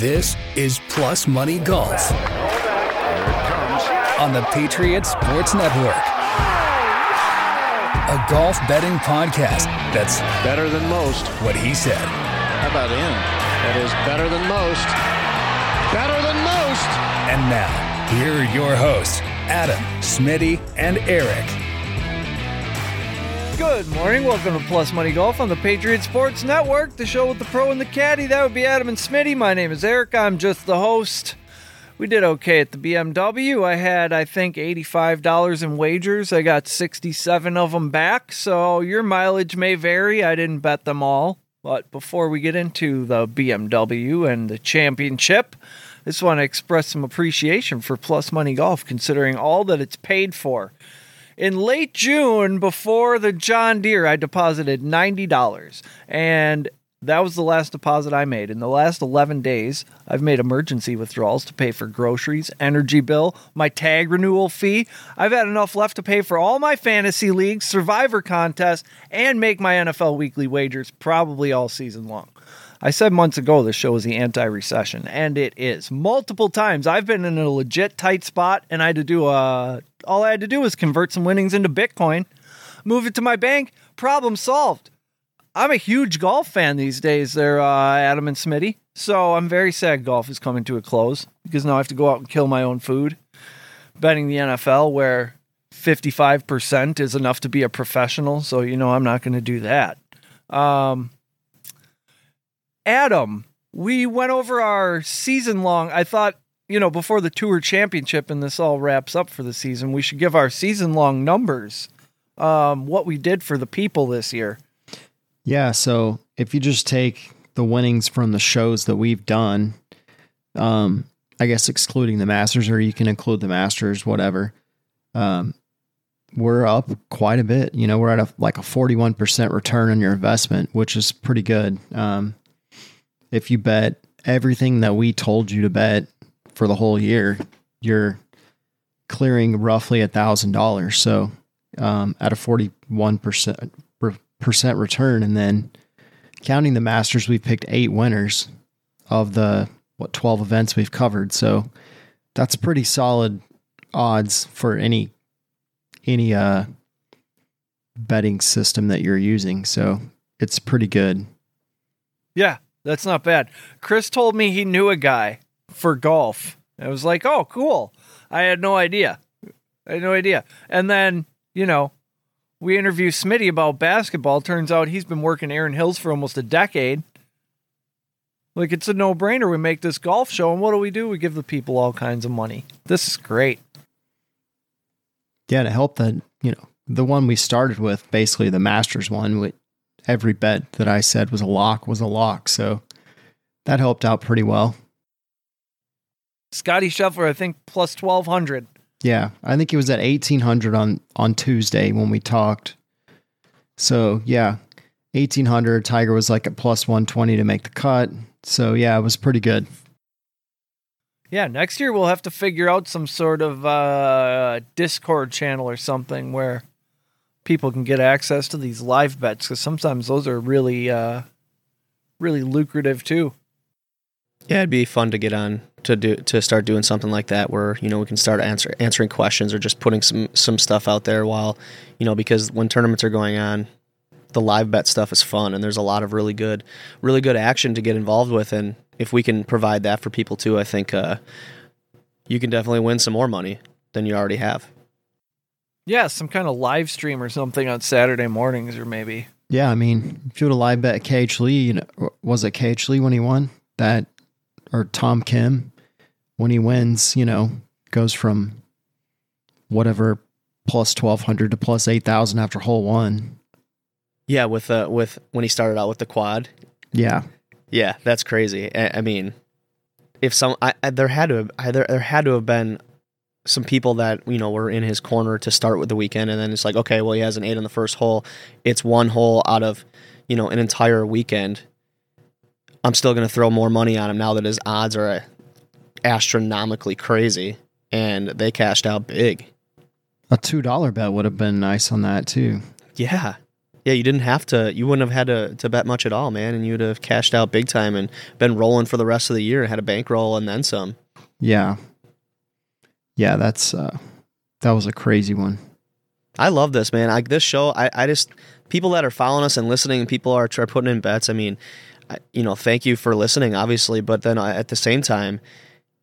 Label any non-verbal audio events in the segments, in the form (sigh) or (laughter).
This is Plus Money Golf on the Patriot Sports Network. A golf betting podcast that's Better than most. what he said. How about him? That is better than most. Better than most. And now, here are your hosts, Adam, Smitty, and Eric. Good morning. Welcome to Plus Money Golf on the Patriot Sports Network, the show with the pro and the caddy. That would be Adam and Smitty. My name is Eric. I'm just the host. We did okay at the BMW. I had, I think, $85 in wagers. I got 67 of them back. So your mileage may vary. I didn't bet them all. But before we get into the BMW and the championship, I just want to express some appreciation for Plus Money Golf, considering all that it's paid for. In late June, before the John Deere, I deposited $90. And that was the last deposit I made. In the last 11 days, I've made emergency withdrawals to pay for groceries, energy bill, my tag renewal fee. I've had enough left to pay for all my fantasy leagues, survivor contests, and make my NFL weekly wagers probably all season long. I said months ago this show is the anti recession, and it is. Multiple times I've been in a legit tight spot, and I had to do a. All I had to do was convert some winnings into Bitcoin, move it to my bank, problem solved. I'm a huge golf fan these days, there, uh, Adam and Smitty. So I'm very sad golf is coming to a close because now I have to go out and kill my own food. Betting the NFL, where 55% is enough to be a professional. So, you know, I'm not going to do that. Um, Adam, we went over our season long. I thought, you know, before the tour championship and this all wraps up for the season, we should give our season long numbers. Um, what we did for the people this year. Yeah, so if you just take the winnings from the shows that we've done, um, I guess excluding the Masters, or you can include the Masters, whatever. Um, we're up quite a bit. You know, we're at a like a forty-one percent return on your investment, which is pretty good. Um, if you bet everything that we told you to bet for the whole year, you're clearing roughly a thousand dollars. So, um, at a forty-one percent percent return, and then counting the Masters, we've picked eight winners of the what twelve events we've covered. So that's pretty solid odds for any any uh betting system that you're using. So it's pretty good. Yeah, that's not bad. Chris told me he knew a guy for golf. I was like, oh, cool. I had no idea. I had no idea. And then, you know, we interview Smitty about basketball. Turns out he's been working Aaron Hills for almost a decade. Like it's a no brainer. We make this golf show, and what do we do? We give the people all kinds of money. This is great. Yeah, to help that, you know, the one we started with, basically the Masters one, with every bet that I said was a lock was a lock. So that helped out pretty well. Scottie Scheffler, I think, plus 1200. Yeah, I think he was at 1800 on on Tuesday when we talked. So, yeah, 1800 Tiger was like at plus 120 to make the cut. So, yeah, it was pretty good. Yeah, next year we'll have to figure out some sort of uh, Discord channel or something where people can get access to these live bets because sometimes those are really, uh, really lucrative too. Yeah, it'd be fun to get on to do to start doing something like that where you know we can start answer, answering questions or just putting some some stuff out there while you know because when tournaments are going on the live bet stuff is fun and there's a lot of really good really good action to get involved with and if we can provide that for people too I think uh, you can definitely win some more money than you already have. Yeah, some kind of live stream or something on Saturday mornings or maybe. Yeah, I mean, if you would have live bet KH Lee, you know, was it KH Lee when he won that, or Tom Kim when he wins, you know, goes from whatever plus twelve hundred to plus eight thousand after hole one. Yeah, with uh with when he started out with the quad. Yeah, Yeah, that's crazy. I, I mean, if some I, I, there had to have, I, there, there had to have been some people that you know were in his corner to start with the weekend, and then it's like, okay, well, he has an eight on the first hole. It's one hole out of you know an entire weekend. I'm still going to throw more money on him now that his odds are astronomically crazy, and they cashed out big. a two dollar bet would have been nice on that too. Yeah, Yeah, you didn't have to. You wouldn't have had to, to bet much at all, man, and you'd have cashed out big time and been rolling for the rest of the year and had a bankroll and then some. Yeah. Yeah, that's uh that was a crazy one. I love this, man. Like this show, I, I just people that are following us and listening, people are, are putting in bets. I mean, I, you know, thank you for listening, obviously, but then at the same time,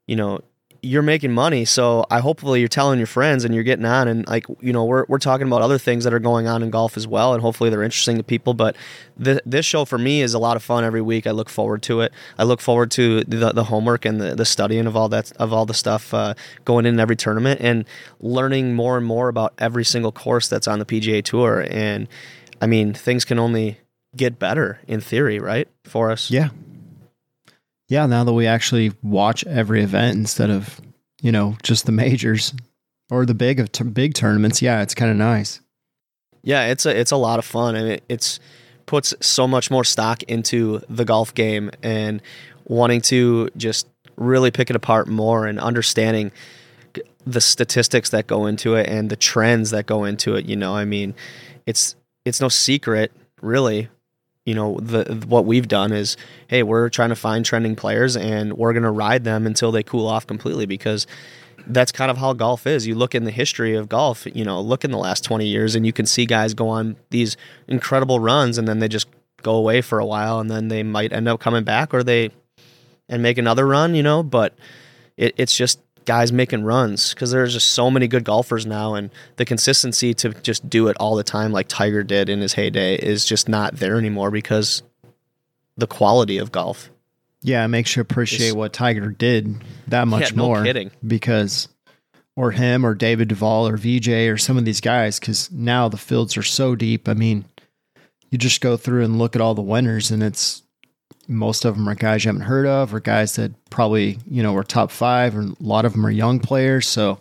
you know, you're making money, so I hopefully you're telling your friends and you're getting on and like you know we're we're talking about other things that are going on in golf as well, and hopefully they're interesting to people. But th- this show for me is a lot of fun every week. I look forward to it. I look forward to the, the homework and the, the studying of all that of all the stuff uh, going in every tournament and learning more and more about every single course that's on the PGA Tour. And I mean, things can only get better in theory, right? For us, Yeah. Yeah, now that we actually watch every event instead of, you know, just the majors or the big of big tournaments, yeah, it's kind of nice. Yeah, it's a it's a lot of fun. and mean, it's puts so much more stock into the golf game and wanting to just really pick it apart more and understanding the statistics that go into it and the trends that go into it. You know, I mean, it's it's no secret really. You know, the what we've done is, hey, we're trying to find trending players and we're gonna ride them until they cool off completely because that's kind of how golf is. You look in the history of golf, you know, look in the last 20 years and you can see guys go on these incredible runs and then they just go away for a while and then they might end up coming back or they and make another run, you know, but it, it's just guys making runs because there's just so many good golfers now and the consistency to just do it all the time like Tiger did in his heyday is just not there anymore because the quality of golf. Yeah, it makes you appreciate what Tiger did that much Yeah, no more. kidding. Because, or him, or David Duval, or Vijay, or some of these guys, because now the fields are so deep. I mean, you just go through and look at all the winners, and it's most of them are guys you haven't heard of, or guys that probably you know were top five, and a lot of them are young players. So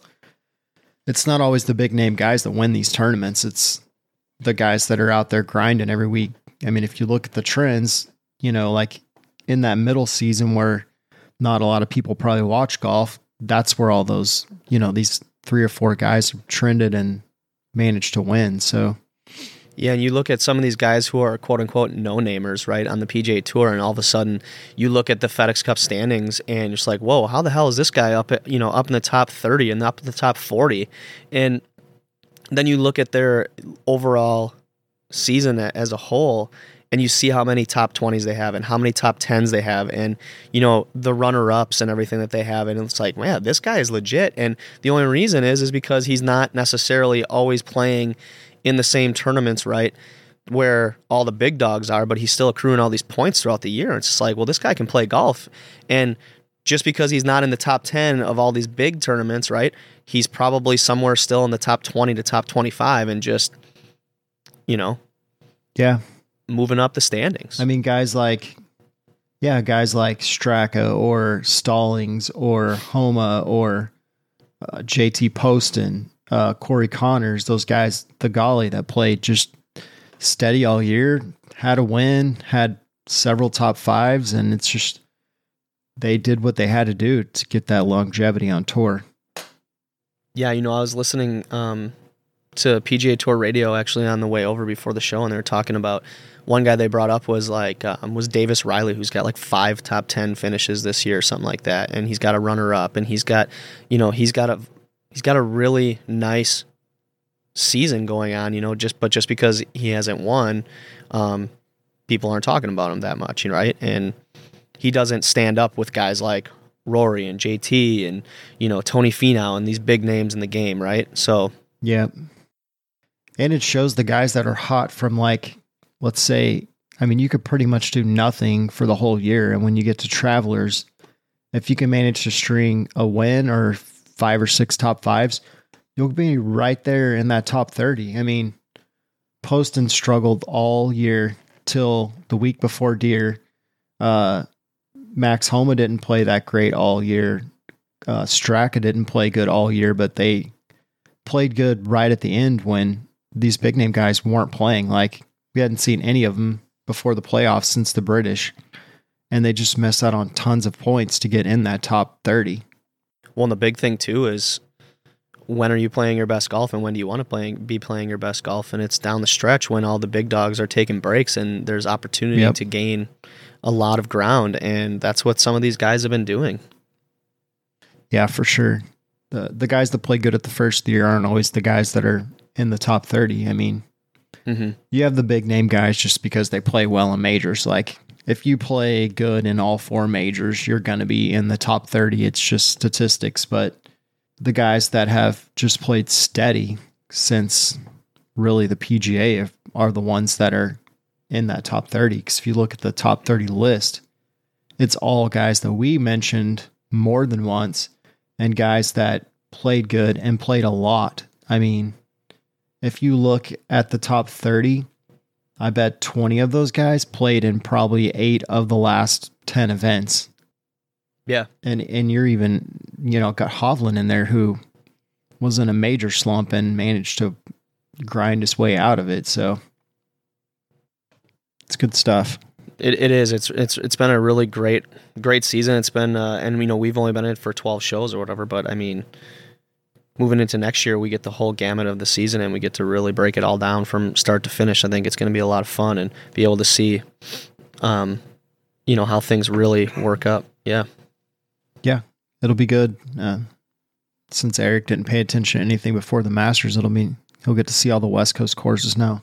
it's not always the big name guys that win these tournaments. It's the guys that are out there grinding every week. I mean, if you look at the trends, you know, like in that middle season where not a lot of people probably watch golf, that's where all those, you know, these three or four guys trended and managed to win. So, Yeah, and you look at some of these guys who are quote unquote no namers, right, on the PGA Tour, and all of a sudden you look at the FedEx Cup standings and you're just like, whoa, how the hell is this guy up at you know up in the top thirty and up in the top forty? And then you look at their overall season as a whole and you see how many top 20s they have and how many top 10s they have and you know the runner ups and everything that they have and it's like man this guy is legit and the only reason is is because he's not necessarily always playing in the same tournaments right where all the big dogs are but he's still accruing all these points throughout the year. It's just like well this guy can play golf. And just because he's not in the top 10 of all these big tournaments right he's probably somewhere still in the top 20 to top 25 and just you know yeah, moving up the standings. I mean, guys like, yeah, guys like Straka or Stallings or Homa or uh, JT Poston, uh, Corey Conners, those guys, the golly that played just steady all year, had a win, had several top fives, and it's just they did what they had to do to get that longevity on tour. yeah, you know, I was listening um, to PGA Tour radio actually on the way over before the show, and they were talking about one guy they brought up was like um, was Davis Riley, who's got like five top ten finishes this year, or something like that, and he's got a runner up, and he's got, you know, he's got a he's got a really nice season going on, you know, just but just because he hasn't won, um, people aren't talking about him that much, you know, right? And he doesn't stand up with guys like Rory and JT and you know Tony Finau and these big names in the game, right? So Yeah. And it shows the guys that are hot from like, let's say, I mean, you could pretty much do nothing for the whole year. And when you get to travelers, if you can manage to string a win or five or six top fives, you'll be right there in that top 30. I mean, Poston struggled all year till the week before Deere. Uh, Max Homa didn't play that great all year. Uh, Straka didn't play good all year, but they played good right at the end when these big name guys weren't playing. Like we hadn't seen any of them before the playoffs since the British, and they just missed out on tons of points to get in that top thirty. Well, and the big thing too is when are you playing your best golf and when do you want to play, be playing your best golf? And it's down the stretch when all the big dogs are taking breaks and there's opportunity Yep. to gain a lot of ground. And that's what some of these guys have been doing. Yeah, for sure. The the guys that play good at the first year aren't always the guys that are in the top 30. I mean, Mm-hmm. you have the big name guys just because they play well in majors. Like if you play good in all four majors, you're going to be in the top 30. It's just statistics, but the guys that have just played steady since really the PGA are the ones that are in that top 30 cuz if you look at the top 30 list, it's all guys that we mentioned more than once and guys that played good and played a lot. I mean, if you look at the top 30, I bet 20 of those guys played in probably 8 of the last 10 events. Yeah. And and you're even, you know, got Hovland in there who was in a major slump and managed to grind his way out of it. So it's good stuff. It, it is. It's it's it's been a really great great season. It's been uh, and you know we've only been in it for twelve shows or whatever. But I mean, moving into next year, we get the whole gamut of the season and we get to really break it all down from start to finish. I think it's going to be a lot of fun and be able to see, um, you know how things really work up. Yeah, Yeah. It'll be good. Uh, since Eric didn't pay attention to anything before the Masters, it'll mean he'll get to see all the West Coast courses now.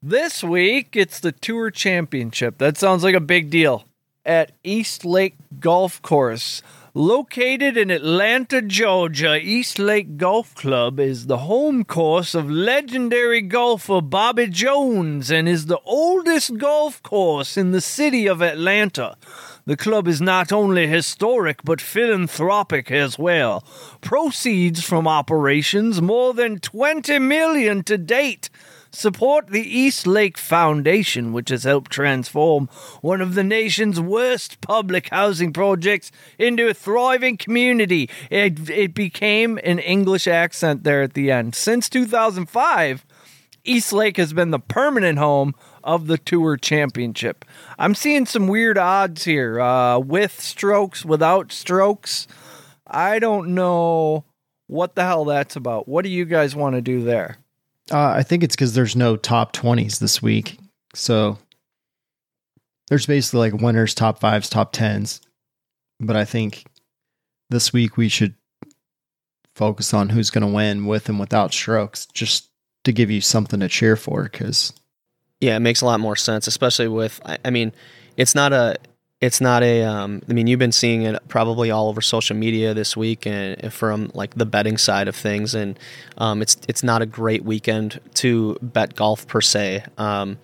This week, it's the Tour Championship. That sounds like a big deal. At East Lake Golf Course. Located in Atlanta, Georgia, East Lake Golf Club is the home course of legendary golfer Bobby Jones and is the oldest golf course in the city of Atlanta. The club is not only historic but philanthropic as well. Proceeds from operations more than 20 million to date support the East Lake Foundation, which has helped transform one of the nation's worst public housing projects into a thriving community. It, it became an English accent there at the end. Since 2005, East Lake has been the permanent home of the Tour Championship. I'm seeing some weird odds here uh, with strokes, without strokes. I don't know what the hell that's about. What do you guys want to do there? Uh, I think it's because there's no top 20s this week. So there's basically like winners, top fives, top tens. But I think this week we should focus on who's going to win with and without strokes just to give you something to cheer for. Because, yeah, it makes a lot more sense, especially with. I, I mean, it's not a. It's not a. Um, I mean, you've been seeing it probably all over social media this week, and from like the betting side of things, and um, it's it's not a great weekend to bet golf per se. Um,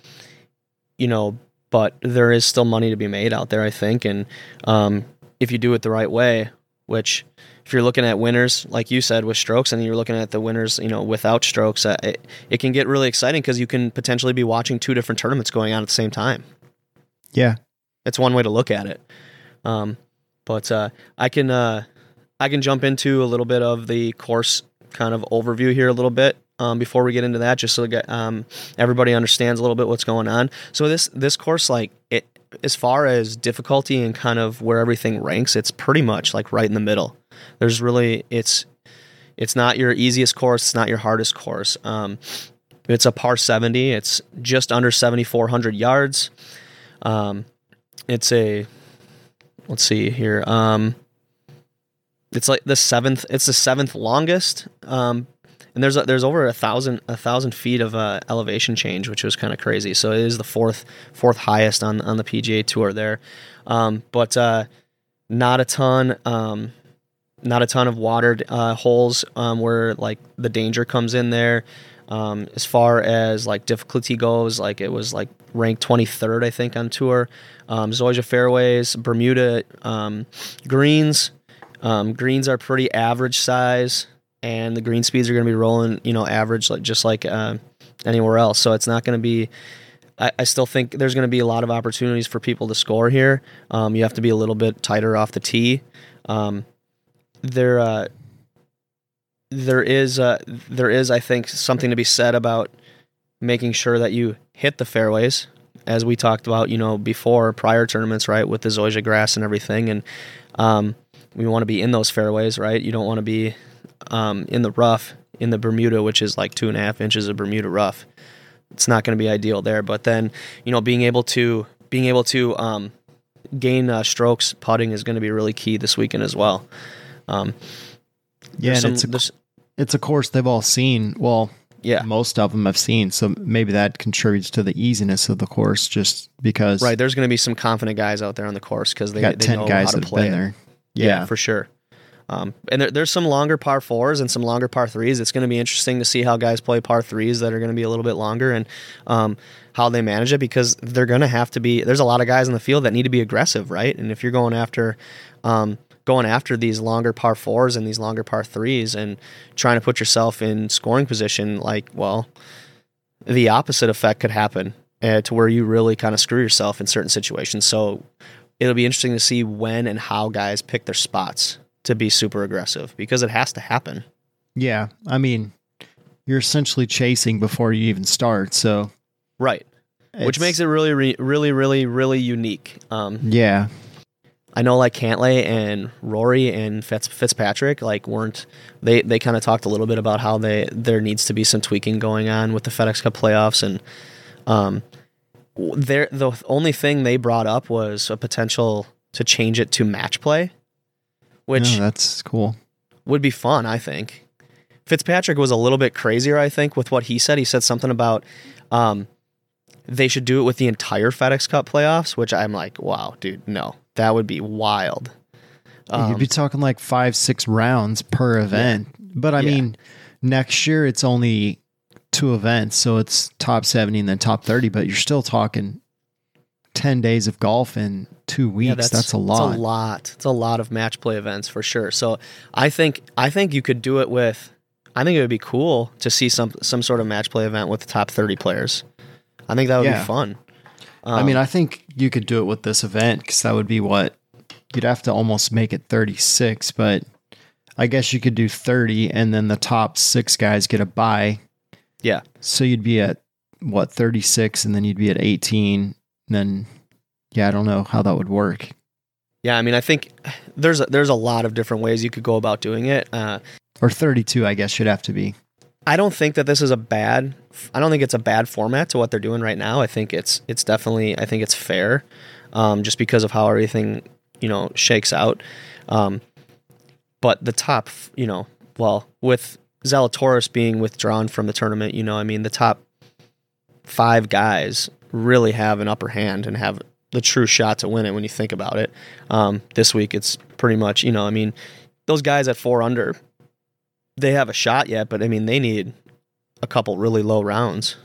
you know, but there is still money to be made out there, I think, and um, if you do it the right way, which if you're looking at winners, like you said, with strokes, and you're looking at the winners, you know, without strokes, uh, it, it can get really exciting because you can potentially be watching two different tournaments going on at the same time. yeah, It's one way to look at it. Um, but uh, I can uh, I can jump into a little bit of the course kind of overview here a little bit um, before we get into that, just so that um, everybody understands a little bit what's going on. So this this course, like it, as far as difficulty and kind of where everything ranks, it's pretty much like right in the middle. There's really it's it's not your easiest course, it's not your hardest course. Um, it's a par 70. It's just under 7,400 yards. Um, it's a let's see here. Um, it's like the seventh. It's the seventh longest. Um, and there's a, there's over a thousand a thousand feet of uh, elevation change, which was kind of crazy. So it is the fourth fourth highest on on the PGA Tour there, um, but uh, not a ton. Um, not a ton of watered uh, holes um, where like the danger comes in there. Um, as far as like difficulty goes, like it was like ranked 23rd, I think, on tour. Um, fairways, Bermuda um, greens. Um, greens are pretty average size, and the green speeds are going to be rolling, you know, average, like just like uh, anywhere else. So it's not going to be. I, I still think there's going to be a lot of opportunities for people to score here. Um, you have to be a little bit tighter off the tee. Um, there, uh, there is, there is, I think, something to be said about making sure that you hit the fairways, as we talked about, you know, before prior tournaments, right, with the Zoysia grass and everything, and um, we want to be in those fairways, right? You don't want to be um, in the rough in the Bermuda, which is like two and a half inches of Bermuda rough. It's not going to be ideal there. But then, you know, being able to being able to um, gain uh, strokes putting is going to be really key this weekend as well. Yeah, and some- it's a, it's a course they've all seen. Well, yeah, most of them have seen, so maybe that contributes to the easiness of the course, just because right. There's going to be some confident guys out there on the course because they, got they ten know guys how to play there. Yeah, Yeah, for sure. Um, and there, there's some longer par fours and some longer par threes. It's going to be interesting to see how guys play par threes that are going to be a little bit longer and um, how they manage it because they're going to have to be. There's a lot of guys in the field that need to be aggressive, right? And if you're going after um, going after these longer par fours and these longer par threes and trying to put yourself in scoring position, like well, the opposite effect could happen uh, to where you really kind of screw yourself in certain situations. So it'll be interesting to see when and how guys pick their spots to be super aggressive because it has to happen. yeah. I mean, you're essentially chasing before you even start, so Right. Which makes it really, re- really, really, really unique. Um, yeah, I know like Cantlay and Rory and Fitz, Fitzpatrick like weren't they they kind of talked a little bit about how they there needs to be some tweaking going on with the FedEx Cup playoffs and um there the only thing they brought up was a potential to change it to match play which No, that's cool. would be fun, I think. Fitzpatrick was a little bit crazier, I think, with what he said. He said something about um, they should do it with the entire FedEx Cup playoffs, which I'm like, wow, dude, no, that would be wild. Um, You'd be talking like five, six rounds per event. But I Yeah. mean, next year it's only two events, so it's top seventy and then top thirty. But you're still talking ten days of golf in two weeks. Yeah, that's, a lot. It's a lot. It's a lot of match play events for sure. So I think I think you could do it with. I think it would be cool to see some some sort of match play event with the top thirty players. I think that would Yeah. be fun. I Um, mean, I think you could do it with this event because that would be what you'd have to almost make it 36, but I guess you could do 30 and then the top six guys get a bye. Yeah. So you'd be at what 36 and then you'd be at 18. Then, yeah, I don't know how that would work. Yeah, I mean, I think there's a, there's a lot of different ways you could go about doing it. Uh, Or 32, I guess, should have to be. I don't think that this is a bad. I don't think it's a bad format to what they're doing right now. I think it's it's definitely. I think it's fair, um, just because of how everything you know shakes out. Um, but the top, you know, well, with Zalatoris being withdrawn from the tournament, you know, I mean, the top five guys really have an upper hand and have the true shot to win it when you think about it. Um, this week, it's pretty much, you know, I mean, those guys at four under, they have a shot yet, but I mean, they need a couple really low rounds.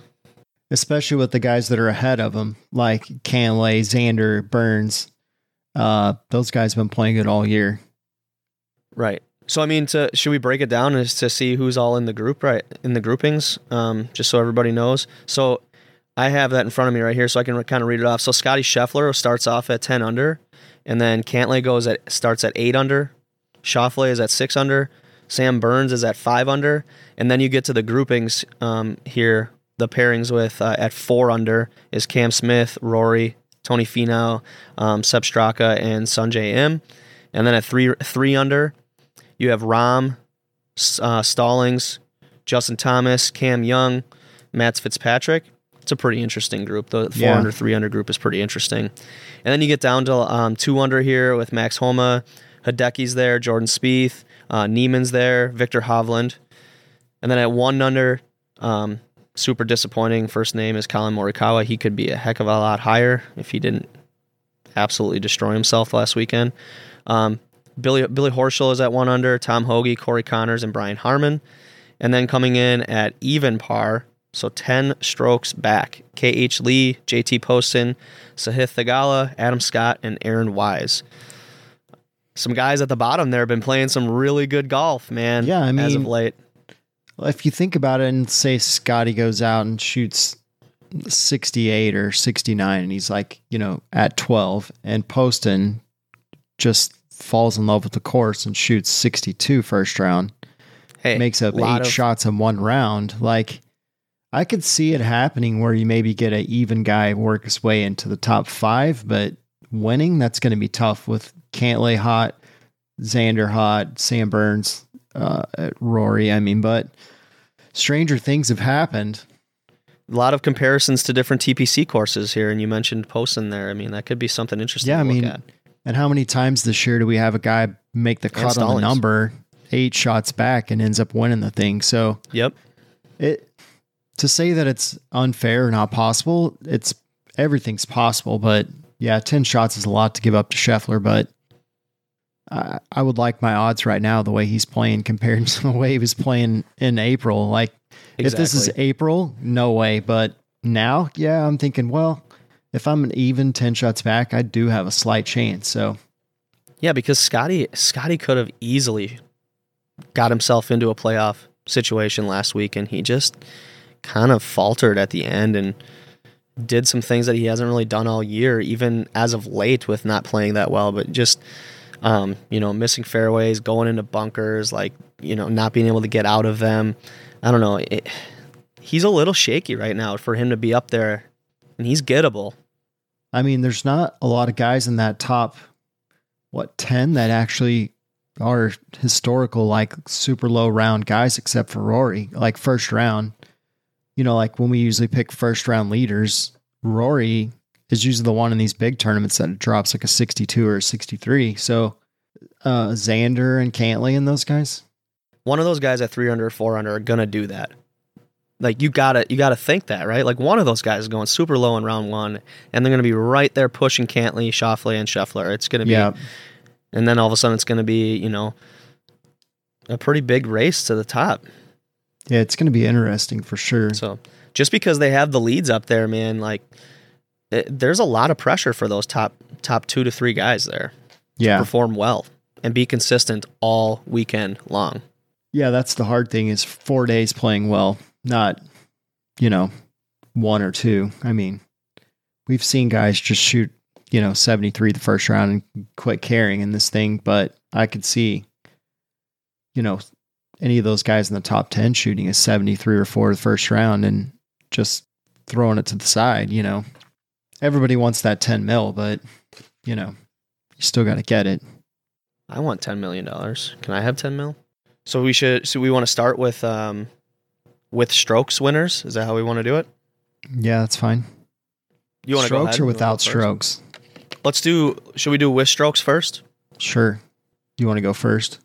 Especially with the guys that are ahead of them, like Cantlay, Xander, Burns. Uh, those guys have been playing good all year. Right. So I mean, to should we break it down as to see who's all in the group, right? In the groupings, um, just so everybody knows. So I have that in front of me right here, so I can kind of read it off. So Scottie Scheffler starts off at ten under, and then Cantlay goes at starts at eight under. Schauffele is at six under. Sam Burns is at five under, and then you get to the groupings um, here. The pairings with uh, at four under is Cam Smith, Rory, Tony Finau, um, Sepp Straka, and Sungjae Im. And then at three three under, you have Rahm, uh, Stallings, Justin Thomas, Cam Young, Matt Fitzpatrick. It's a pretty interesting group. The four Yeah. under, three under group is pretty interesting. And then you get down to um, two under here with Max Homa, Hideki's there, Jordan Spieth, uh, Niemann's there, Viktor Hovland. And then at one under, um, super disappointing. First name is Collin Morikawa. He could be a heck of a lot higher if he didn't absolutely destroy himself last weekend. Um, Billy Billy Horschel is at one under, Tom Hoge, Corey Conners, and Brian Harman. And then coming in at even par, so 10 strokes back, K.H. Lee, J.T. Poston, Sahith Theegala, Adam Scott, and Aaron Wise. Some guys at the bottom there have been playing some really good golf, man. Yeah, I as of mean- late. if you think about it and say Scottie goes out and shoots 68 or 69 and he's like, you know, at 12 and Poston just falls in love with the course and shoots 62 first round, Hey, makes up eight of- shots in one round. Like I could see it happening where you maybe get an even guy work his way into the top five, but winning, that's going to be tough with Cantlay hot, Xander hot, Sam Burns. uh, Rory. I mean, but stranger things have happened. A lot of comparisons to different TPC courses here, and you mentioned Poston there. I mean, that could be something interesting. Yeah, to I look mean, at. and how many times this year do we have a guy make the cut on the number, eight shots back, and ends up winning the thing? So yep, it to say that it's unfair or not possible, it's everything's possible, but yeah, ten shots is a lot to give up to Scheffler, but I, I would like my odds right now the way he's playing compared (laughs) to the way he was playing in April. Like if this is April, no way, but now, yeah, I'm thinking, well, if I'm an even ten shots back, I do have a slight chance. So yeah, because Scottie Scottie could have easily got himself into a playoff situation last week, and he just kind of faltered at the end and did some things that he hasn't really done all year, even as of late with not playing that well, but just um, you know, missing fairways, going into bunkers, like, you know, not being able to get out of them. I don't know. It, he's a little shaky right now for him to be up there and he's gettable. I mean, there's not a lot of guys in that top, what, 10 that actually are historical, like super low round guys, except for Rory, like first round. You know, like when we usually pick first round leaders, Rory is usually the one in these big tournaments that drops like a 62 or a 63. So, uh, Xander and Cantlay and those guys. One of those guys at 300 or 400 are going to do that. Like you gotta, you gotta think that, right? Like one of those guys is going super low in round one, and they're gonna be right there pushing Cantlay, Schauffele, and Scheffler. It's gonna be, Yeah. and then all of a sudden it's gonna be, you know, a pretty big race to the top. Yeah. It's going to be interesting for sure. So just because they have the leads up there, man, like it, there's a lot of pressure for those top top two to three guys there to Yeah. perform well and be consistent all weekend long. Yeah, that's the hard thing is four days playing well, not, you know, one or two. I mean, we've seen guys just shoot, you know, 73 the first round and quit caring in this thing, but I could see, you know, any of those guys in the top 10 shooting a 73 or 4 the first round and just throwing it to the side, you know. Everybody wants that 10 mil, but, you know, you still got to get it. I want ten million dollars. Can I have ten mil? So we should. So we want to start with um, with strokes winners. Is that how we want to do it? Yeah, that's fine. You want to go strokes ahead? or You wanna go without strokes? Let's do. Should we do with strokes first? Sure. You want to go first?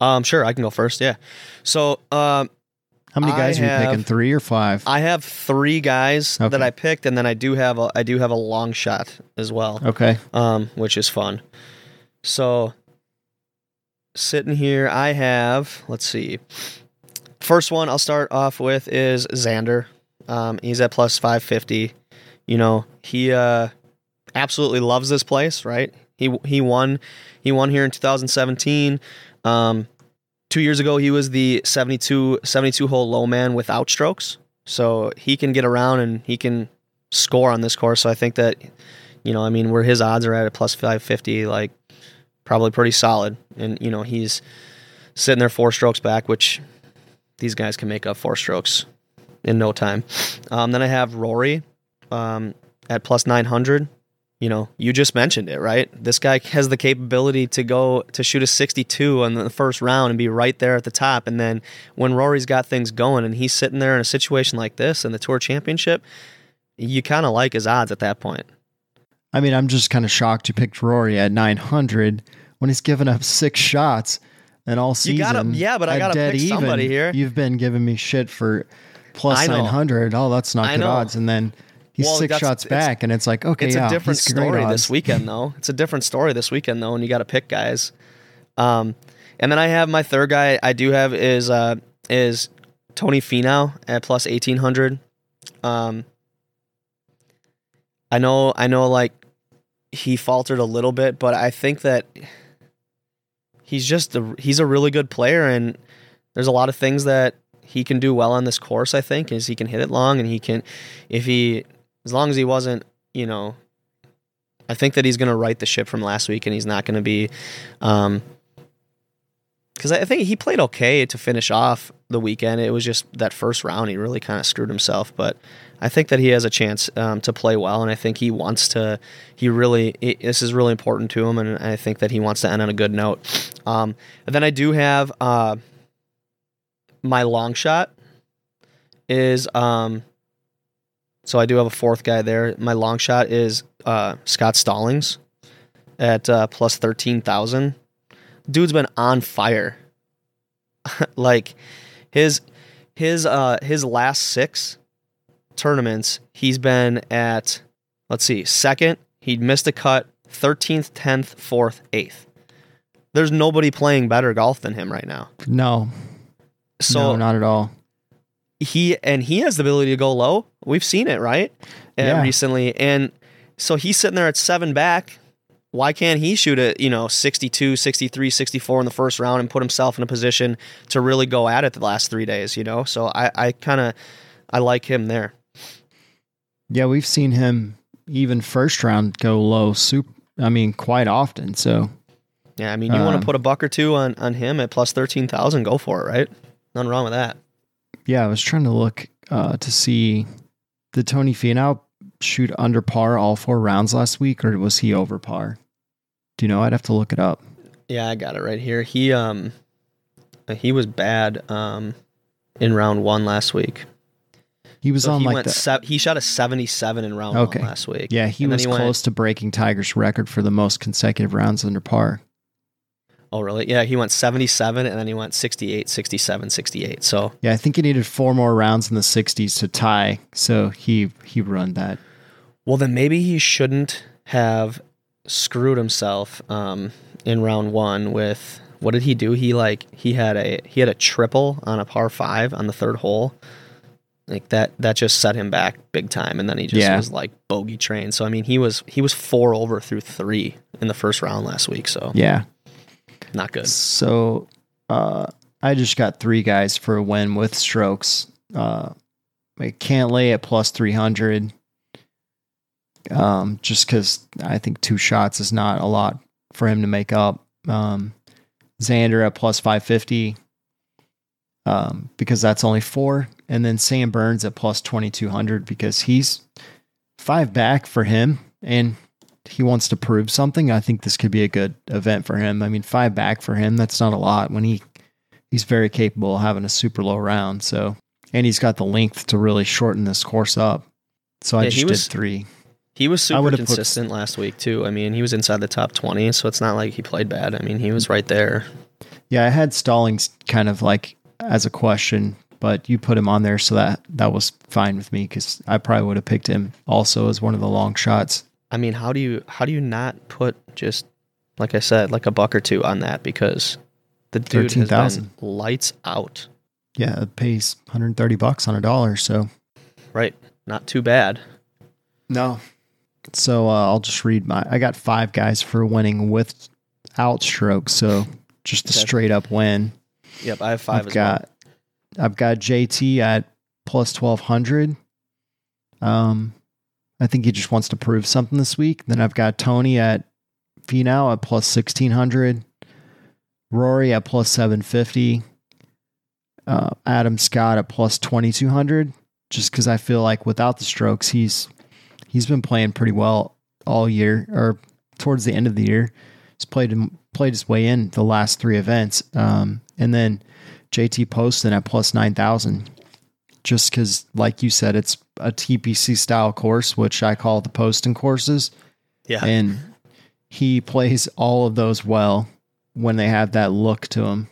Um, sure. I can go first. Yeah. So um, How many I guys are you have- picking? Three or five? I have three guys that I picked, and then I do have a I do have a long shot as well. okay. um, which is fun. So, sitting here, I have, let's see. First one I'll start off with is Xander. Um, he's at plus 550. You know, he uh, absolutely loves this place, right? He he won he won here in 2017. Um, two years ago, he was the 72 72 hole low man without strokes, so he can get around and he can score on this course. So I think that you know, I mean, where his odds are at a plus 550, like probably pretty solid. And, you know, he's sitting there four strokes back, which these guys can make up four strokes in no time. Um, then I have Rory um, at plus 900. You know, you just mentioned it, right? This guy has the capability to go to shoot a 62 on the first round and be right there at the top. And then when Rory's got things going and he's sitting there in a situation like this in the Tour Championship, you kind of like his odds at that point. I mean, I'm just kind of shocked you picked Rory at 900 when he's given up six shots and all season. You gotta- yeah, but I gotta dead pick somebody here. You've been giving me shit for plus I know. 900. Oh, that's not I good know. odds. And then he's Well, six shots back, and it's like, okay, it's yeah, a different story this weekend though. (laughs) It's a different story this weekend though and you got to pick guys. Um and then i have my third guy i do have is uh is tony Finau at plus 1800 um i know i know like he faltered a little bit but i think that he's just a, he's a really good player and there's a lot of things that he can do well on this course i think is he can hit it long and he can if he as long as he wasn't you know, I think that he's going to right the ship from last week, and he's not going to be, um, because I think he played okay to finish off the weekend. It was just that first round he really kind of screwed himself. But I think that he has a chance um, to play well, and I think he wants to. He really it, this is really important to him, and I think that he wants to end on a good note. Um, and then I do have uh, my long shot is um. So I do have a fourth guy there. My long shot is uh, Scott Stallings at uh, plus thirteen thousand. Dude's been on fire. (laughs) like his his uh his last six tournaments, he's been at let's see, second, he missed a cut, 13th, 10th, 4th, 8th. There's nobody playing better golf than him right now. No, So no, not at all. He and he has the ability to go low. We've seen it, right? Uh, Yeah. recently. And so he's sitting there at 7 back. Why can't he shoot at, you know, 62, 63, 64 in the first round and put himself in a position to really go at it the last 3 days, you know? So I I kind of I like him there. Yeah, we've seen him even first round go low. Super. I mean, quite often. So Yeah, I mean, you want Um, to put a buck or two on on him at plus 13,000, go for it, right? Nothing wrong with that. Yeah, I was trying to look uh, to see did Tony Finau shoot under par all four rounds last week, or was he over par? Do you know? I'd have to look it up. Yeah, I got it right here. He um he was bad um in round 1 last week. He was So on he like went the se- he shot a 77 in round Okay. 1 last week. yeah. He And was he went- close to breaking Tiger's record for the most consecutive rounds under par. Oh, really? Yeah, he went 77 and then he went 68, 67, 68. So, Yeah, I think he needed four more rounds in the 60s to tie, so he he run that. well, then maybe he shouldn't have screwed himself um, in round one with what did he do? He like he had a he had a triple on a par five on the third hole. Like that that just set him back big time, and then he just Yeah. was like bogey trained. So I mean, he was he was four over through three in the first round last week. So Yeah. Not good. So uh, I just got three guys for a win with strokes. Uh, I Cantlay at plus 300 um, just because I think two shots is not a lot for him to make up. Um, Xander at plus 550 um, because that's only four. And then Sam Burns at plus 2200 because he's five back for him. And he wants to prove something, I think this could be a good event for him. I mean, five back for him, that's not a lot when he he's very capable of having a super low round. So, and he's got the length to really shorten this course up. So I Yeah, he just was- did three. He was super would've put- consistent last week too. I mean, he was inside the top twenty, so it's not like he played bad. I mean, he was right there. Yeah, I had Stallings kind of like as a question, but you put him on there, so that that was fine with me because I probably would have picked him also as one of the long shots. I mean, how do you how do you not put just like I said, like a buck or two on that because the dude has 13,000. been lights out. Yeah, it pays 130 bucks on a dollar, so Right, not too bad. no. So uh, I'll just read my. I got five guys for winning without strokes, so just a Okay. straight up win. Yep, I have 5 I've as got I've got JT at plus twelve hundred. Um, I think he just wants to prove something this week. Then I've got Tony at Finau at plus sixteen hundred. Rory at plus seven fifty. Uh, Adam Scott at plus twenty two hundred. Just because I feel like without the strokes, he's he's been playing pretty well all year, or towards the end of the year. He's played played his way in the last three events. Um, and then JT Poston at plus nine thousand. Just because, like you said, it's a TPC style course, which I call the Poston courses. Yeah, and he plays all of those well when they have that look to him.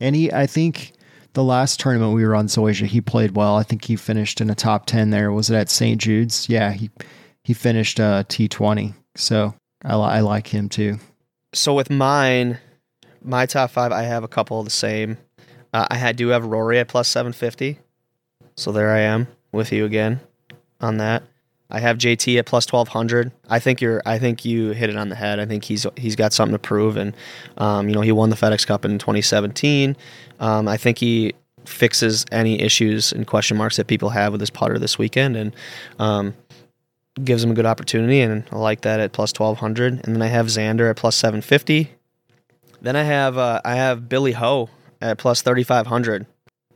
And he, I think, the last tournament we were on Zoysia, he played well. I think he finished in a top ten there. Was it at St. Jude's? Yeah, he he finished uh, T twenty. So I, I like him too. so with mine, my top five, I have a couple of the same. Uh, I do have Rory at plus seven fifty, so there I am with you again on that. I have JT at plus twelve hundred. I think you're. I think you hit it on the head. I think he's he's got something to prove, and um, you know he won the FedEx Cup in 2017. Um, I think he fixes any issues and question marks that people have with his putter this weekend, and um, gives him a good opportunity. And I like that at plus twelve hundred. And then I have Xander at plus seven fifty. Then I have uh, I have Billy Ho at plus 3,500.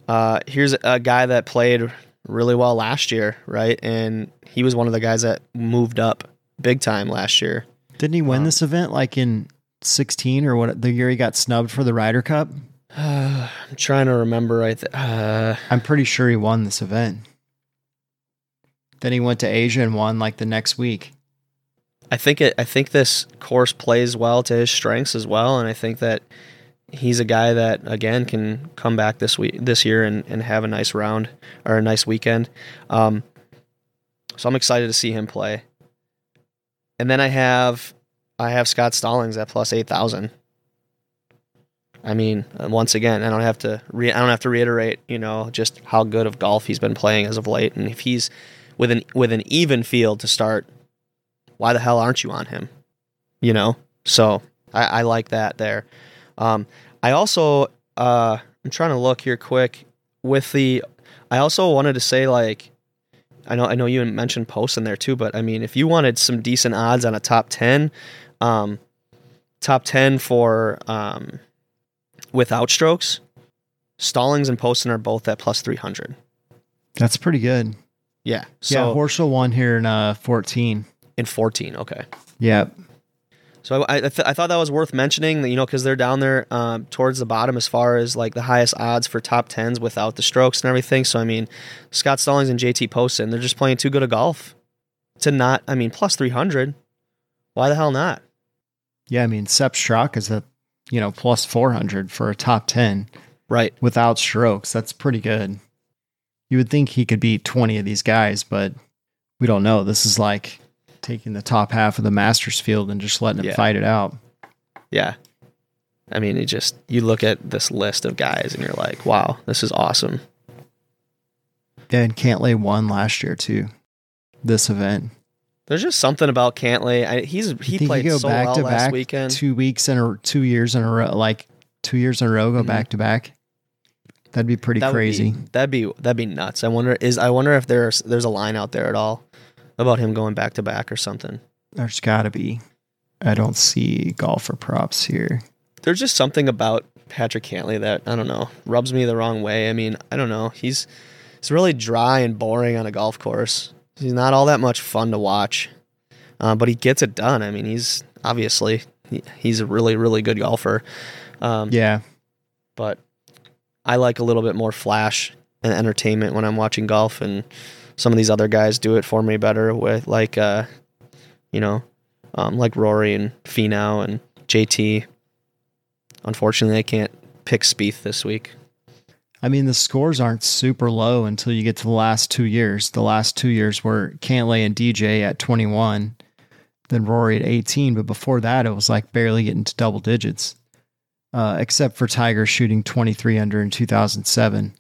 Uh, here's a guy that played really well last year, right? And he was one of the guys that moved up big time last year. Didn't he win Um, this event like in 16 or what? The year he got snubbed for the Ryder Cup? (sighs) I'm trying to remember. I th- uh, I'm pretty sure he won this event. Then he went to Asia and won like the next week. I think it. I think this course plays well to his strengths as well, and I think that he's a guy that again can come back this week, this year, and, and have a nice round or a nice weekend. Um, so I'm excited to see him play. And then I have I have Scott Stallings at plus eight thousand. I mean, uh, once again, I don't have to re- I don't have to reiterate, you know, just how good of golf he's been playing as of late, and if he's with an with an even field to start, why the hell aren't you on him? You know, so I, I like that there. Um, I also uh, I'm trying to look here quick with the. I also wanted to say like, I know I know you mentioned Poston there too, but I mean if you wanted some decent odds on a top ten, um, top ten for um, without strokes, Stallings and Poston are both at plus three hundred. That's pretty good. Yeah. yeah, So Horschel won here in uh, 14. in fourteen, okay. Yeah. So I, I, th- I thought that was worth mentioning, that, you know, because they're down there um, towards the bottom as far as like the highest odds for top tens without the strokes and everything. So I mean, Scott Stallings and JT Poston, they're just playing too good a golf to not. I mean, plus three hundred. Why the hell not? Yeah, I mean, Sepp Straka is a, you know, plus 400 for a top 10 Right. without strokes. That's pretty good. You would think he could beat 20 of these guys, but we don't know. This is like taking the top half of the Masters field and just letting them Yeah. fight it out. Yeah. I mean, it just you look at this list of guys and you're like, wow, this is awesome. And Cantlay won last year too. This event. There's just something about Cantlay. I, he's he played you go so back well to last back weekend. two weeks in a two years in a row, like two years in a row, go Mhm. back to back. That'd be pretty That would be- crazy. that'd be that'd be nuts. I wonder is I wonder if there's there's a line out there at all about him going back to back or something. There's got to be. I don't see golfer props here. There's just something about Patrick Cantlay that I don't know rubs me the wrong way. I mean, I don't know. He's he's really dry and boring on a golf course. He's not all that much fun to watch, uh, but he gets it done. I mean, he's obviously he, he's a really really good golfer. Um, Yeah, but I like a little bit more flash and entertainment when I'm watching golf, and some of these other guys do it for me better with like, uh, you know, um, like Rory and Finau and JT. Unfortunately, I can't pick Spieth this week. I mean the scores aren't super low until you get to the last two years. The last two years were Cantlay and DJ at 21, then Rory at 18. But before that, it was like barely getting to double digits, uh, except for Tiger shooting 23 under in 2007.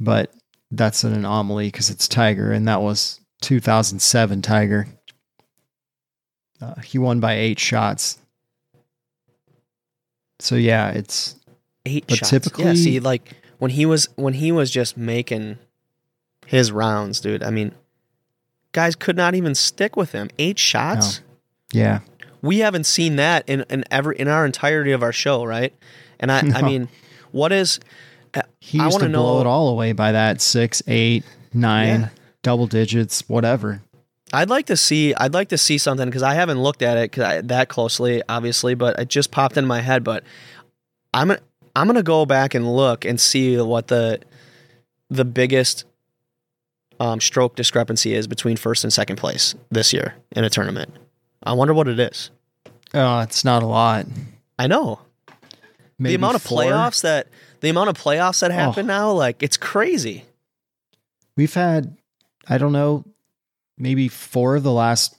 But that's an anomaly because it's Tiger, and that was 2007 Tiger. Uh, he won by eight shots. So yeah, it's Eight But shots. yeah. typically- See, like when he was when he was just making his rounds, dude. I mean, guys could not even stick with him. Eight shots. yeah. we haven't seen that in in ever in our entirety of our show, right? And I, I (laughs) mean, what is? He I used to blow know- it all away by that six, eight, nine, Yeah. double digits, whatever. I'd like to see. I'd like to see something because I haven't looked at it I, that closely, obviously, but it just popped in my head. But I'm gonna I'm gonna go back and look and see what the the biggest um, stroke discrepancy is between first and second place this year in a tournament. I wonder what it is. Oh, it's not a lot. I know Maybe the amount of four. playoffs that the amount of playoffs that happen Oh. now, like it's crazy. We've had, I don't know, maybe four of the last,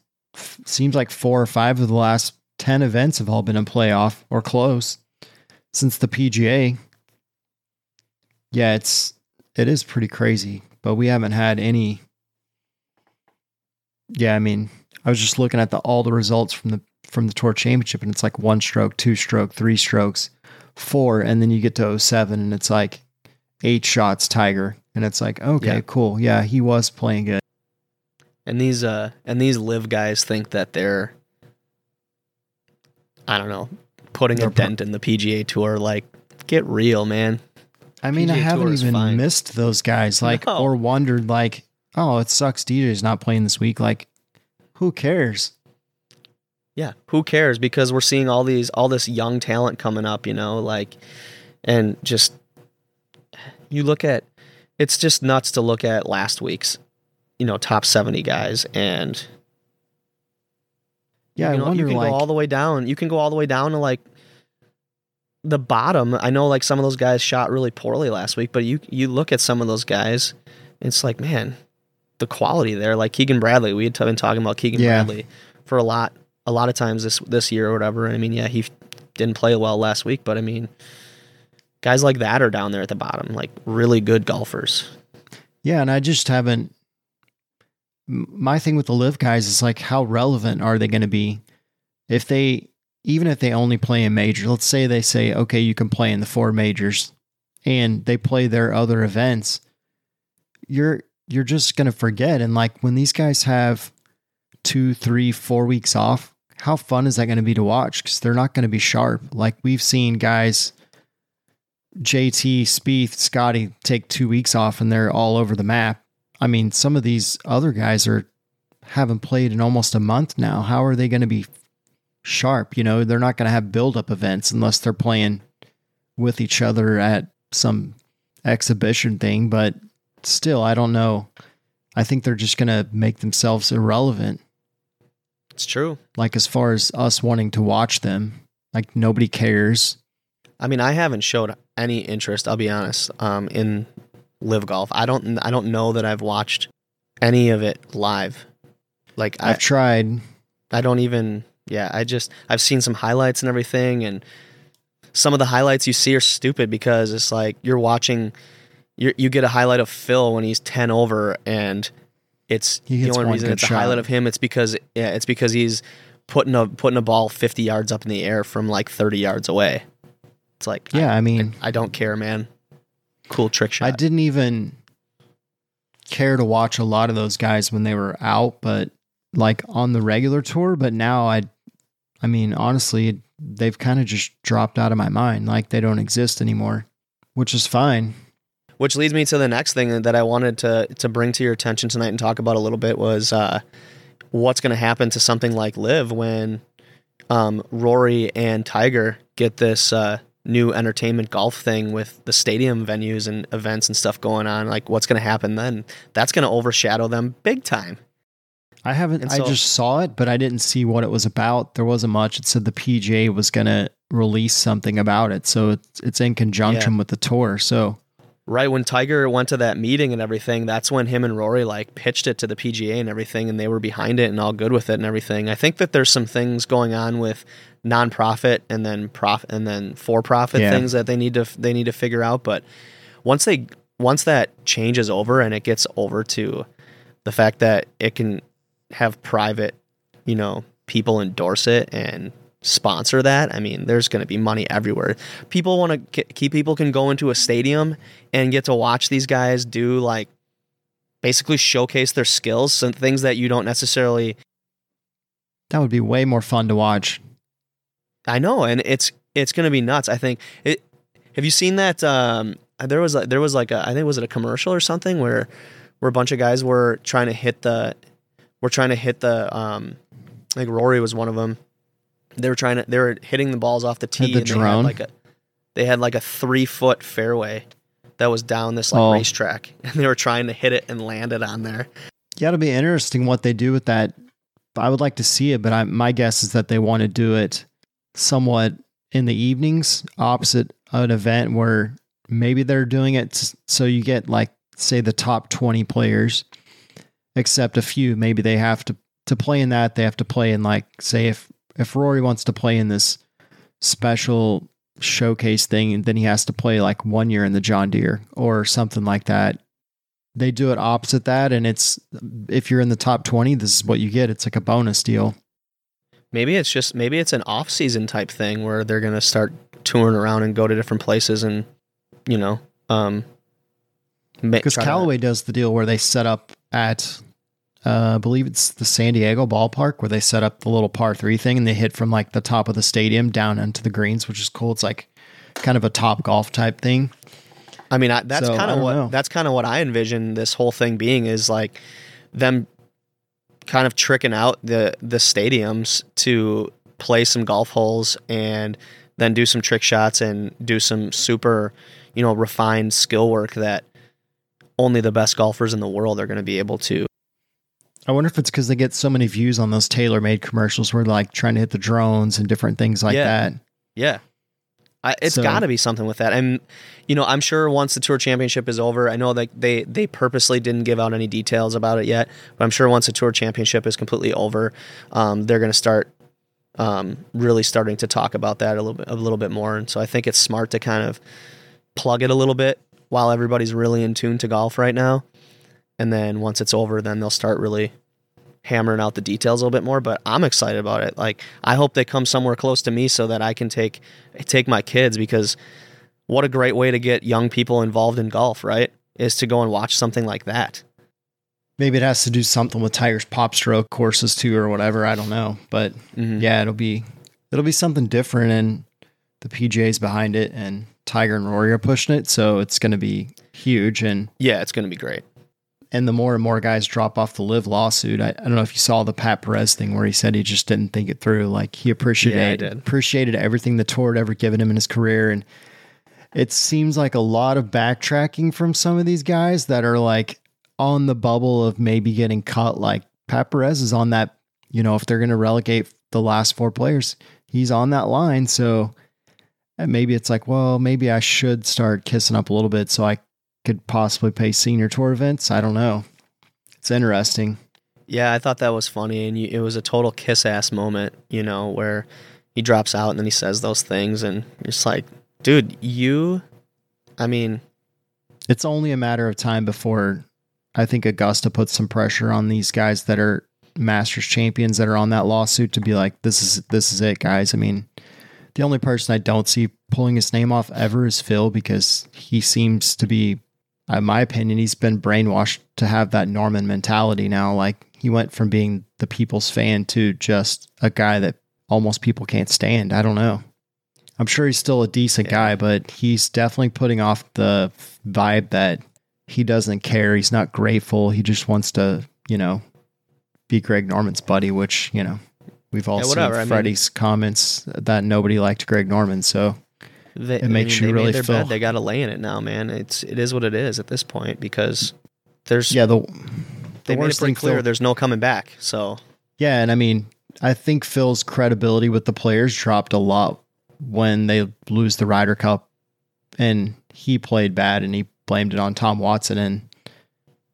seems like four or five of the last 10 events have all been a playoff or close since the PGA. Yeah, it's, it is pretty crazy, but we haven't had any. Yeah, I mean, I was just looking at the all the results from the from the tour championship and it's like one stroke, two stroke, three strokes, four, and then you get to 07 and it's like eight shots Tiger. And it's like, okay, Yeah. cool. Yeah, he was playing good. And these uh and these LIV guys think that they're I don't know, putting They're a dent in the PGA tour like get real, man. I mean, I haven't even fine. missed those guys, like, No. or wondered, like, oh, it sucks DJ's not playing this week. Like, who cares? Yeah, who cares? Because we're seeing all these all this young talent coming up, you know, like and just you look at it's just nuts to look at last week's, you know, top 70 guys and Yeah, you, know, I wonder, you can like, go all the way down. You can go all the way down to like the bottom. I know like some of those guys shot really poorly last week, but you you look at some of those guys, it's like, man, the quality there. Like Keegan Bradley, we had been talking about Keegan Yeah. Bradley for a lot a lot of times this this year or whatever. I mean, yeah, he didn't play well last week, but I mean, guys like that are down there at the bottom, like really good golfers. Yeah, and I just haven't. My thing with the LIV guys is like, how relevant are they going to be? If they, even if they only play in majors, let's say they say, okay, you can play in the four majors, and they play their other events, you're you're just going to forget. And like when these guys have two, three, four weeks off, how fun is that going to be to watch? Because they're not going to be sharp. Like we've seen guys JT, Spieth, Scottie take two weeks off and they're all over the map. I mean, some of these other guys are haven't played in almost a month now. How are they going to be sharp? You know, they're not going to have build up events unless they're playing with each other at some exhibition thing. But still, I don't know. I think they're just going to make themselves irrelevant. It's true. Like as far as us wanting to watch them, like nobody cares. I mean, I haven't showed any interest. I'll be honest. Um, in LIV golf, I don't. I don't know that I've watched any of it live. Like I, I've tried. I don't even. Yeah, I just I've seen some highlights and everything, and some of the highlights you see are stupid because it's like you're watching. You you get a highlight of Phil when he's ten over, and it's He the only reason it's a highlight of him. It's because yeah, it's because he's putting a putting a ball fifty yards up in the air from like thirty yards away. It's like Yeah, I mean, I don't care, man. Cool trick shot. I didn't even care to watch a lot of those guys when they were out, but like on the regular tour. But now I, I mean, honestly, they've kind of just dropped out of my mind. Like they don't exist anymore, which is fine. Which leads me to the next thing that I wanted to to bring to your attention tonight and talk about a little bit was uh, what's going to happen to something like LIV when um, Rory and Tiger get this uh, new entertainment golf thing with the stadium venues and events and stuff going on. Like, what's going to happen then? That's going to overshadow them big time. I haven't. And I just saw it, but I didn't see what it was about. There wasn't much. It said the PJ was gonna release something about it, so it's it's in conjunction with the tour. So Right when Tiger went to that meeting and everything, that's when him and Rory like pitched it to the PGA and everything, and they were behind it and all good with it and everything. I think that there's some things going on with nonprofit and then prof and then for profit Yeah. things that they need to they need to figure out. But once they once that changes over and it gets over to the fact that it can have private, you know, people endorse it and sponsor that. I mean, there's going to be money everywhere. People want to keep people can go into a stadium and get to watch these guys do like basically showcase their skills, some things that you don't necessarily that would be way more fun to watch. I know, and it's it's gonna be nuts. I think it. Have you seen that? Um, there was a, there was like a I think was it a commercial or something where where a bunch of guys were trying to hit the were trying to hit the um like Rory was one of them. They were trying to they were hitting the balls off the tee. the and they had like a they had like a three foot fairway that was down this like Oh. racetrack, (laughs) and they were trying to hit it and land it on there. Yeah, it'll be interesting what they do with that. I would like to see it, but I, my guess is that they want to do it somewhat in the evenings, opposite an event where maybe they're doing it so you get like say the top twenty players, except a few. Maybe they have to to play in that. They have to play in like say if if Rory wants to play in this special showcase thing, then he has to play like one year in the John Deere or something like that. They do it opposite that and it's if you're in the top 20 this is what you get. It's like a bonus deal. Maybe it's just maybe it's an off season type thing where they're gonna start touring around and go to different places and you know um because callaway does the deal where they set up at uh, i believe it's the san diego ballpark where they set up the little par three thing and they hit from like the top of the stadium down into the greens which is cool it's like kind of a top golf type thing I mean, I, that's So, kind of what know. that's kind of what I envision this whole thing being is like them kind of tricking out the the stadiums to play some golf holes and then do some trick shots and do some super, you know, refined skill work that only the best golfers in the world are going to be able to. I wonder if it's because they get so many views on those TaylorMade commercials where they're like trying to hit the drones and different things like Yeah. that. Yeah. I, it's So- got to be something with that. And you know, I'm sure once the tour championship is over, I know that they they purposely didn't give out any details about it yet, but I'm sure once the tour championship is completely over, um, they're going to start um, really starting to talk about that a little bit a little bit more. And so I think it's smart to kind of plug it a little bit while everybody's really in tune to golf right now. And then once it's over, then they'll start really hammering out the details a little bit more. But I'm excited about it. Like I hope they come somewhere close to me so that I can take take my kids because what a great way to get young people involved in golf, right? Is to go and watch something like that. Maybe it has to do something with Tiger's PopStroke courses too, or whatever. I don't know, but Mhm. yeah, it'll be it'll be something different, and the PJ's behind it, and Tiger and Rory are pushing it, so it's going to be huge. And Yeah, it's going to be great. And the more and more guys drop off the LIV lawsuit, I, I don't know if you saw the Pat Perez thing where he said he just didn't think it through. Like he appreciated Yeah, appreciated everything the tour had ever given him in his career, and it seems like a lot of backtracking from some of these guys that are like on the bubble of maybe getting cut. Like Pat Perez is on that. You know, if they're going to relegate the last four players, he's on that line. So maybe it's like, well, maybe I should start kissing up a little bit so I could possibly pay senior tour events. I don't know. It's interesting. Yeah, I thought that was funny, and you, it was a total kiss ass moment, you know, where he drops out and then he says those things, and it's like, dude, you, I mean, It's only a matter of time before I think Augusta puts some pressure on these guys that are Masters champions that are on that lawsuit to be like, this is this is it, guys. I mean, the only person I don't see pulling his name off ever is Phil because he seems to be, in my opinion, he's been brainwashed to have that Norman mentality now. Like he went from being the people's fan to just a guy that almost people can't stand. I don't know. I'm sure he's still a decent guy, but he's definitely putting off the vibe that he doesn't care. He's not grateful. He just wants to, you know, be Greg Norman's buddy, which, you know, we've all Yeah, seen whatever. I mean- Freddie's comments that nobody liked Greg Norman. So they, It makes you they really made their feel- bed. They got to lay in it now, man. It's it is what it is at this point because there's yeah, the, they the made it pretty clear Phil, there's no coming back. So yeah, and I mean, I think Phil's credibility with the players dropped a lot when they lose the Ryder Cup, and he played bad, and he blamed it on Tom Watson, and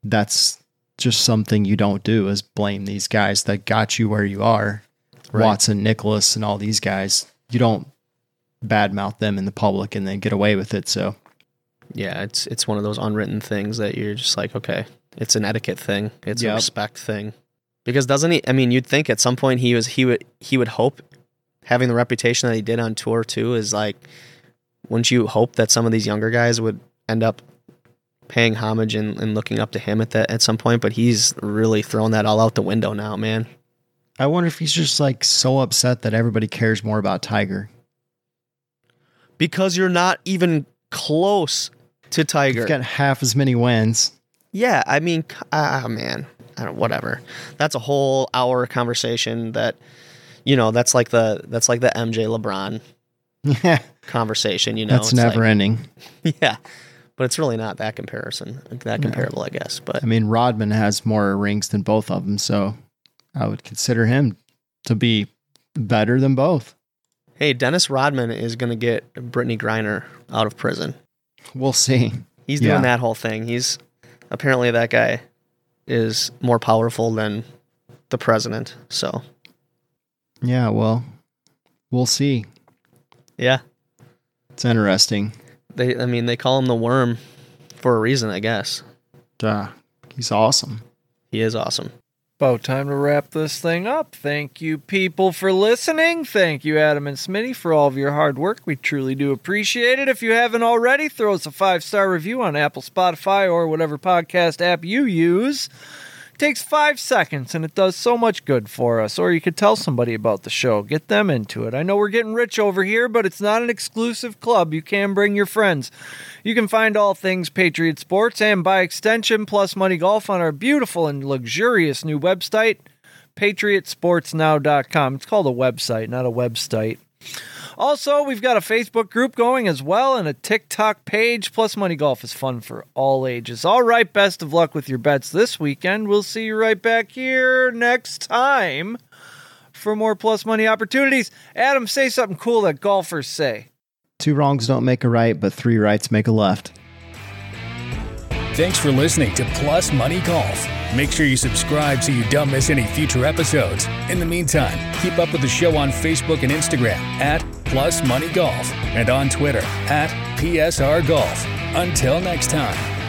that's just something you don't do is blame these guys that got you where you are, Right. Watson, Nicklaus, and all these guys. You don't badmouth them in the public and then get away with it. So yeah, it's it's one of those unwritten things that you're just like, okay, it's an etiquette thing. It's a respect thing. Because doesn't he? I mean, you'd think at some point he was he would he would hope having the reputation that he did on tour too is like, wouldn't you hope that some of these younger guys would end up paying homage and, and looking up to him at that at some point? But he's really thrown that all out the window now, man. I wonder if he's just like so upset that everybody cares more about Tiger. Because you're not even close to Tiger. He's got half as many wins. Yeah, I mean, c- ah, man, I don't. Whatever. That's a whole hour conversation. That you know, that's like the that's like the MJ LeBron Yeah, (laughs) conversation. You know, that's It's never like- ending. (laughs) Yeah, but it's really not that comparison, that comparable, I guess. But I mean, Rodman has more rings than both of them, so I would consider him to be better than both. Hey, Dennis Rodman is going to get Brittney Griner out of prison. We'll see. He's Yeah. doing that whole thing. He's apparently that guy is more powerful than the president. So Yeah, well, we'll see. yeah, It's interesting. they. I mean, they call him the worm for a reason, I guess. Uh, he's awesome. He is awesome. About time to wrap this thing up. Thank you, people, for listening. Thank you, Adam and Smitty, for all of your hard work. We truly do appreciate it. If you haven't already, throw us a five star review on Apple, Spotify, or whatever podcast app you use. Takes five seconds and it does so much good for us. Or you could tell somebody about the show, get them into it. I know we're getting rich over here, but it's not an exclusive club. You can bring your friends. You can find all things Patriot Sports and by extension, Plus Money Golf on our beautiful and luxurious new website, patriotsportsnow.com. It's called a website, not a website. Also, we've got a Facebook group going as well and a TikTok page. Plus, Money Golf is fun for all ages. All right, best of luck with your bets this weekend. We'll see you right back here next time for more Plus Money opportunities. Adam, say something cool that golfers say. Two wrongs don't make a right, but three rights make a left. Thanks for listening to Plus Money Golf. Make sure you subscribe so you don't miss any future episodes. In the meantime, keep up with the show on Facebook and Instagram at Plus Money Golf and on Twitter at PSR Golf. Until next time.